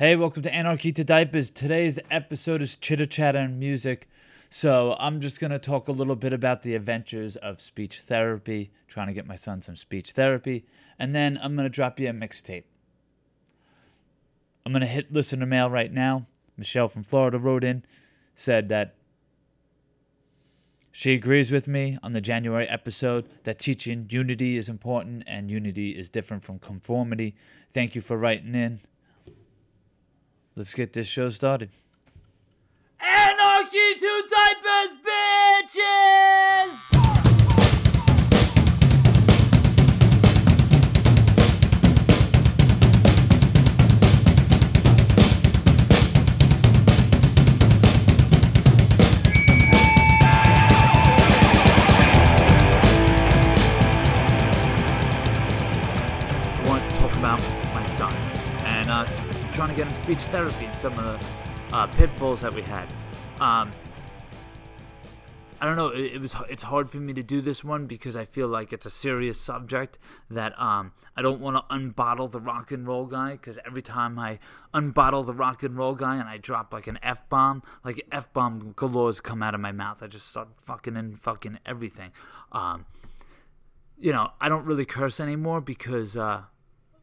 Hey, welcome to Anarchy to Diapers. Today's episode is chitter chatter and music. So I'm just going to talk a little bit about the adventures of speech therapy, trying to get my son some speech therapy, and then I'm going to drop you a mixtape. I'm going to hit listener mail right now. Michelle from Florida wrote in, said that she agrees with me on the January episode that teaching unity is important and unity is different from conformity. Thank you for writing in. Let's get this show started. Anarchy to diapers, bitches! Trying to get him speech therapy and some of the uh, pitfalls that we had. Um, I don't know. It, it was it's hard for me to do this one because I feel like it's a serious subject that um, I don't want to unbottle the rock and roll guy because every time I unbottle the rock and roll guy and I drop like an f bomb, like f bomb galores come out of my mouth. I just start fucking and fucking everything. Um, you know, I don't really curse anymore because uh,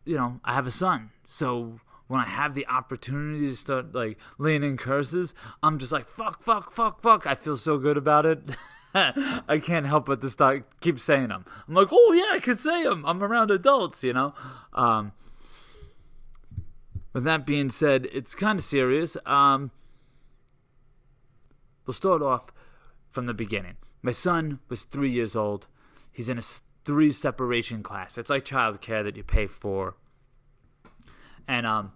you know I have a son, so when I have the opportunity to start like laying in curses, I'm just like fuck, fuck, fuck, fuck. I feel so good about it. I can't help but to start keep saying them. I'm like, oh yeah, I can say them. I'm around adults, you know. Um, with that being said, it's kind of serious. Um, we'll start off from the beginning. My son was three years old. He's in a three separation class. It's like childcare that you pay for. And um,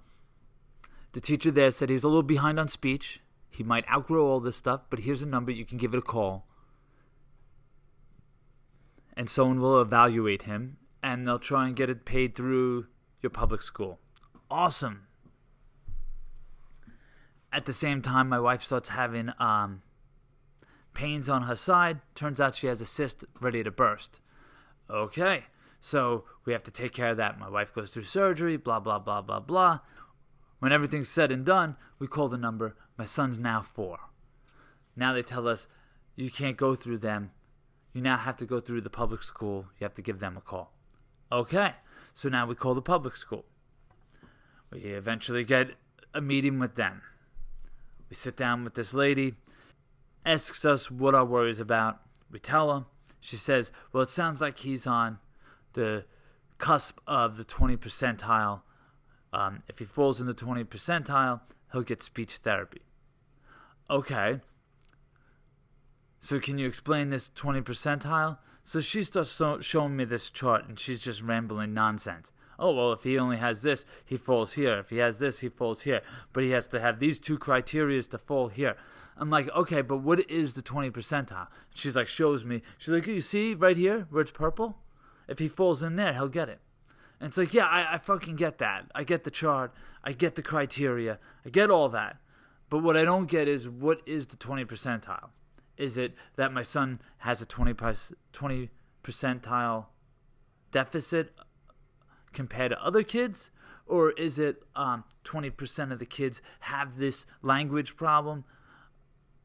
the teacher there said he's a little behind on speech. He might outgrow all this stuff, but here's a number you can give it a call. And someone will evaluate him, and they'll try and get it paid through your public school. Awesome. At the same time, my wife starts having um, pains on her side. Turns out she has a cyst ready to burst. Okay, so we have to take care of that. My wife goes through surgery, blah, blah, blah, blah, blah. When everything's said and done, we call the number. My son's now four. Now they tell us you can't go through them. You now have to go through the public school. You have to give them a call. Okay, so now we call the public school. We eventually get a meeting with them. We sit down with this lady, asks us what our worries about. We tell her. She says, Well, it sounds like he's on the cusp of the 20 percentile. Um, if he falls in the 20 percentile, he'll get speech therapy. Okay. So, can you explain this 20 percentile? So, she starts showing me this chart and she's just rambling nonsense. Oh, well, if he only has this, he falls here. If he has this, he falls here. But he has to have these two criteria to fall here. I'm like, okay, but what is the 20 percentile? She's like, shows me. She's like, you see right here where it's purple? If he falls in there, he'll get it. And it's like, yeah, I, I fucking get that. I get the chart. I get the criteria. I get all that. But what I don't get is what is the 20 percentile? Is it that my son has a 20, 20 percentile deficit compared to other kids? Or is it um, 20% of the kids have this language problem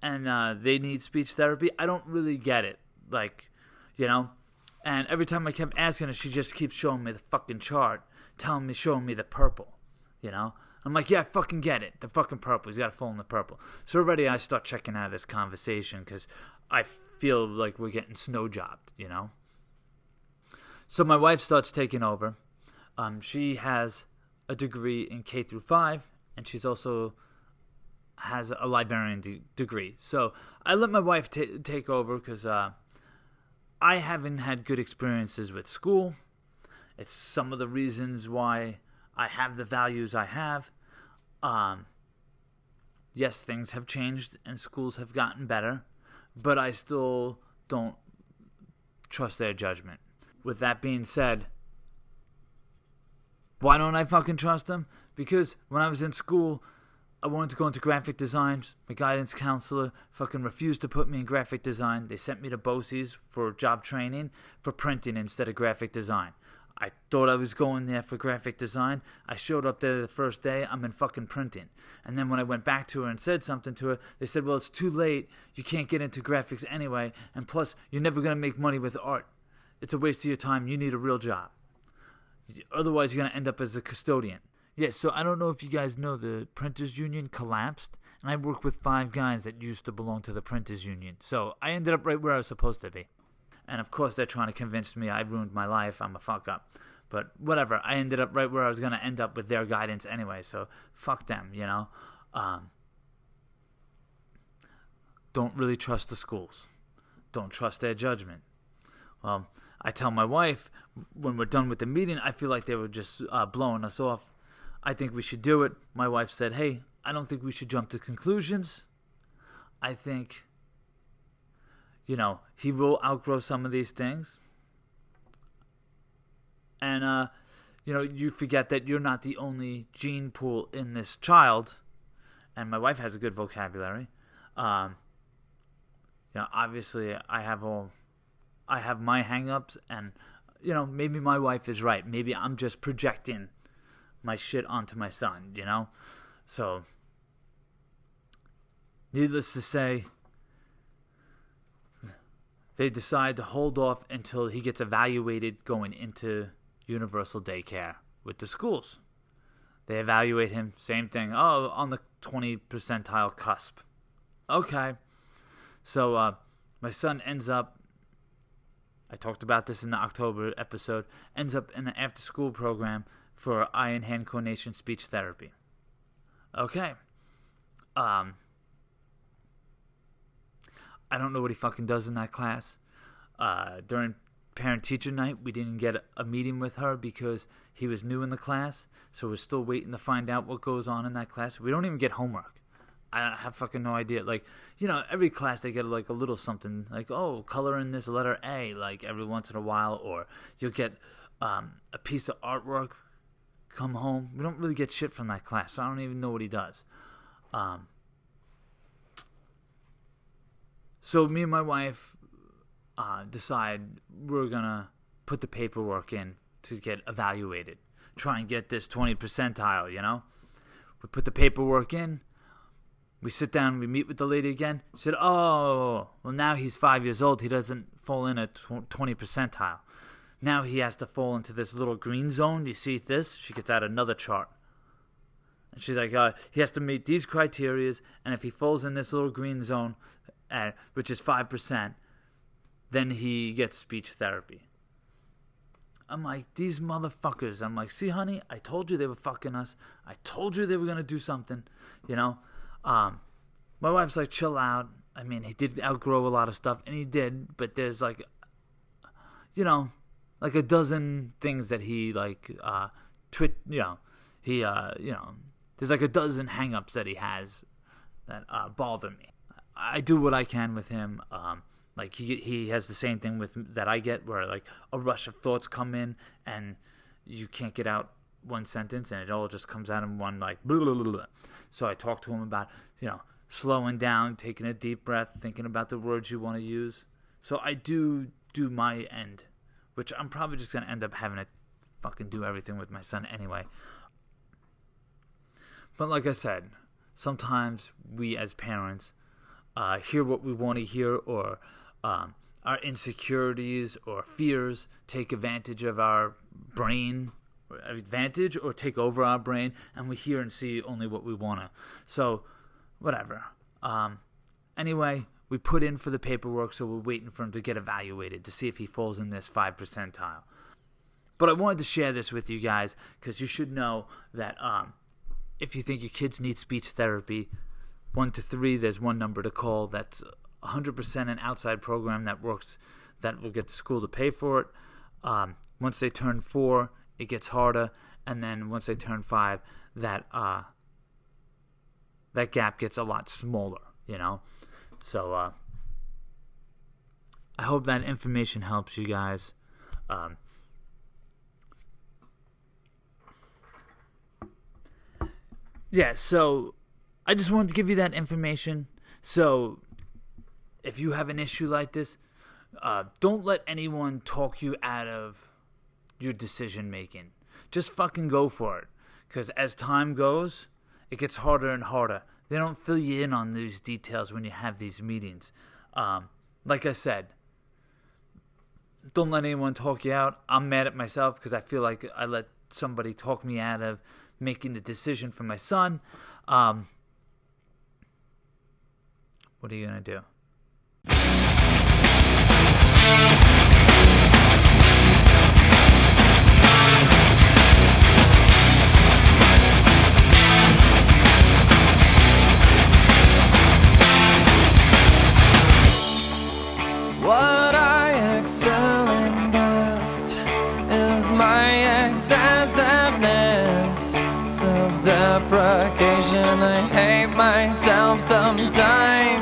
and uh, they need speech therapy? I don't really get it. Like, you know? And every time I kept asking her, she just keeps showing me the fucking chart, telling me, showing me the purple, you know? I'm like, yeah, I fucking get it. The fucking purple. He's got to fall in the purple. So already I start checking out of this conversation because I feel like we're getting snow jobbed, you know? So my wife starts taking over. Um, she has a degree in K through five, and she's also has a librarian de- degree. So I let my wife t- take over because uh, I haven't had good experiences with school. It's some of the reasons why I have the values I have. Um, yes, things have changed and schools have gotten better, but I still don't trust their judgment. With that being said, why don't I fucking trust them? Because when I was in school, I wanted to go into graphic design. My guidance counselor fucking refused to put me in graphic design. They sent me to BOCES for job training for printing instead of graphic design. I thought I was going there for graphic design. I showed up there the first day. I'm in fucking printing. And then when I went back to her and said something to her, they said, well, it's too late. You can't get into graphics anyway. And plus, you're never going to make money with art. It's a waste of your time. You need a real job. Otherwise, you're going to end up as a custodian. Yeah, so I don't know if you guys know the printers union collapsed, and I work with five guys that used to belong to the printers union. So I ended up right where I was supposed to be. And of course, they're trying to convince me I ruined my life. I'm a fuck up. But whatever. I ended up right where I was going to end up with their guidance anyway. So fuck them, you know? Um, don't really trust the schools. Don't trust their judgment. Well, I tell my wife when we're done with the meeting, I feel like they were just uh, blowing us off I think we should do it. My wife said, hey, I don't think we should jump to conclusions. I think, you know, he will outgrow some of these things. And, uh, you know, you forget that you're not the only gene pool in this child. And my wife has a good vocabulary. Um, you know, obviously, I have all, I have my hangups, and you know, maybe my wife is right. Maybe I'm just projecting my shit onto my son, you know? So, needless to say, they decide to hold off until he gets evaluated going into universal daycare with the schools. They evaluate him, same thing. Oh, on the 20 percentile cusp. Okay. So, uh, my son ends up, I talked about this in the October episode, ends up in an after school program for and hand coordination speech therapy. Okay. Um, I don't know what he fucking does in that class. Uh, during parent teacher night, we didn't get a meeting with her because he was new in the class, so we're still waiting to find out what goes on in that class. We don't even get homework. I have fucking no idea. Like, you know, every class they get like a little something, like, oh, color in this letter A, like every once in a while, or you'll get um, a piece of artwork come home. We don't really get shit from that class, so I don't even know what he does. Um, so me and my wife uh, decide we're gonna put the paperwork in to get evaluated, try and get this 20 percentile. You know, we put the paperwork in. We sit down, we meet with the lady again. She said, "Oh, well now he's five years old. He doesn't fall in at 20 percentile." Now he has to fall into this little green zone. Do you see this? She gets out another chart. And she's like, uh, he has to meet these criterias, and if he falls in this little green zone, uh, which is 5%, then he gets speech therapy. I'm like, these motherfuckers. I'm like, see, honey, I told you they were fucking us. I told you they were going to do something, you know? Um, my wife's like, chill out. I mean, he did outgrow a lot of stuff, and he did, but there's like, you know, like a dozen things that he like uh twit you know he uh you know there's like a dozen hangups that he has that uh bother me. I do what i can with him um like he he has the same thing with that i get where like a rush of thoughts come in and you can't get out one sentence and it all just comes out in one like blah, blah, blah, so i talk to him about you know slowing down taking a deep breath thinking about the words you want to use. So i do do my end which I'm probably just gonna end up having to fucking do everything with my son anyway. But like I said, sometimes we as parents uh, hear what we want to hear, or um, our insecurities or fears take advantage of our brain, advantage or take over our brain, and we hear and see only what we want to. So, whatever. Um, anyway, we put in for the paperwork, so we're waiting for him to get evaluated to see if he falls in this 5 percentile. But I wanted to share this with you guys because you should know that um, if you think your kids need speech therapy, 1 to 3, there's one number to call. That's 100% an outside program that works, that will get the school to pay for it. Um, once they turn 4, it gets harder. And then once they turn 5, that, uh, that gap gets a lot smaller, you know? So uh, I hope that information helps you guys. Um, yeah, so I just wanted to give you that information. So if you have an issue like this, uh, don't let anyone talk you out of your decision making. Just fucking go for it. Because as time goes, it gets harder and harder they don't fill you in on these details when you have these meetings. Um, like I said, don't let anyone talk you out. I'm mad at myself because I feel like I let somebody talk me out of making the decision for my son. Um, what are you going to do? and I hate myself sometimes.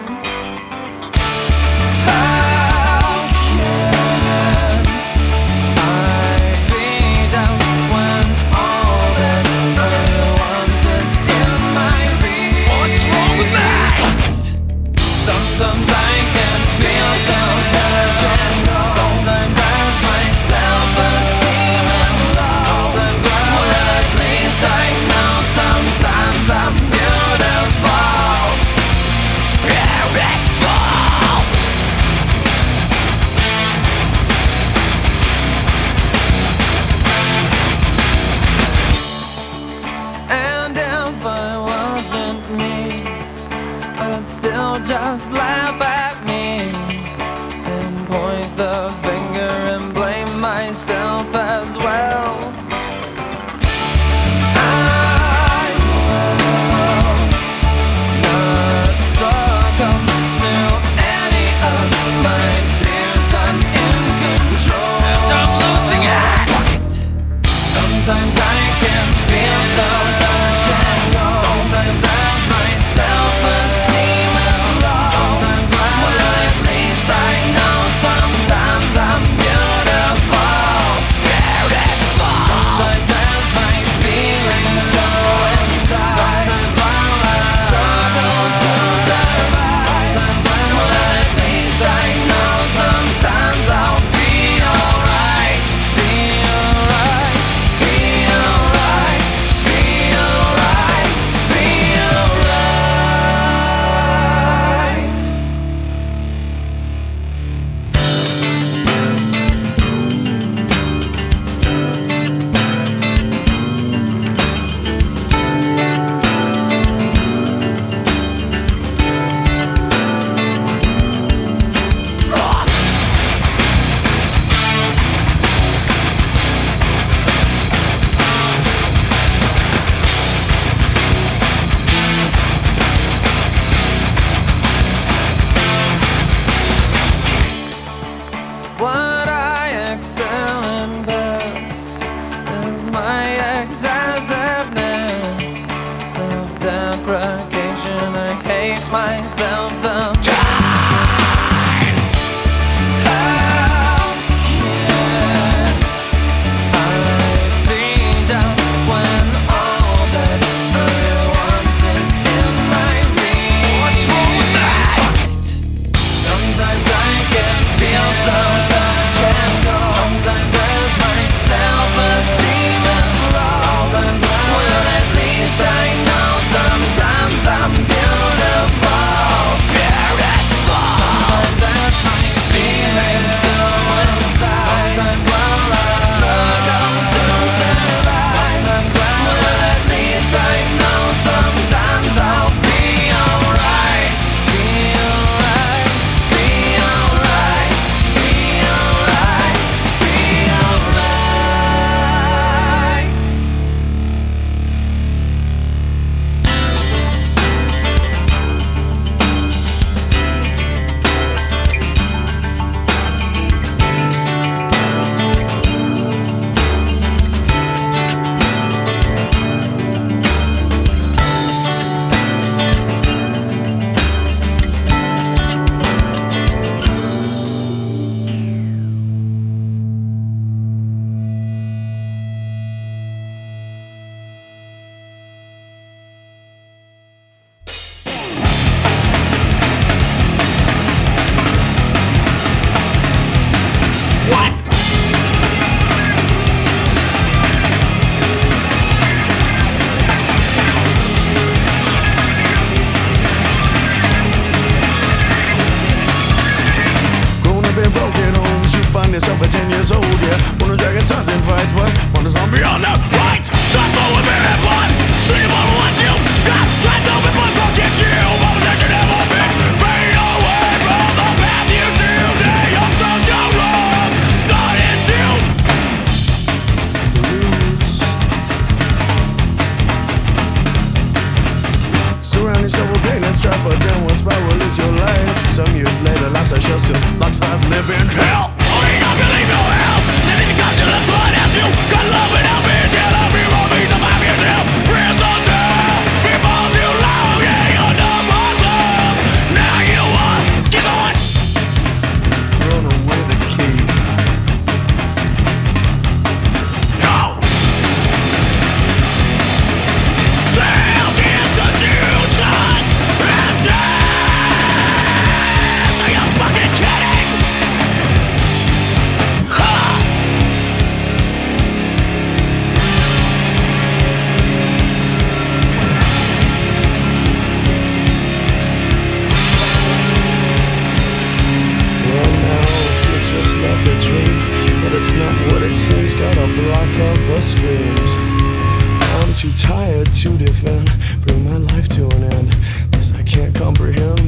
your screams. I'm too tired to defend. Bring my life to an end. This I can't comprehend.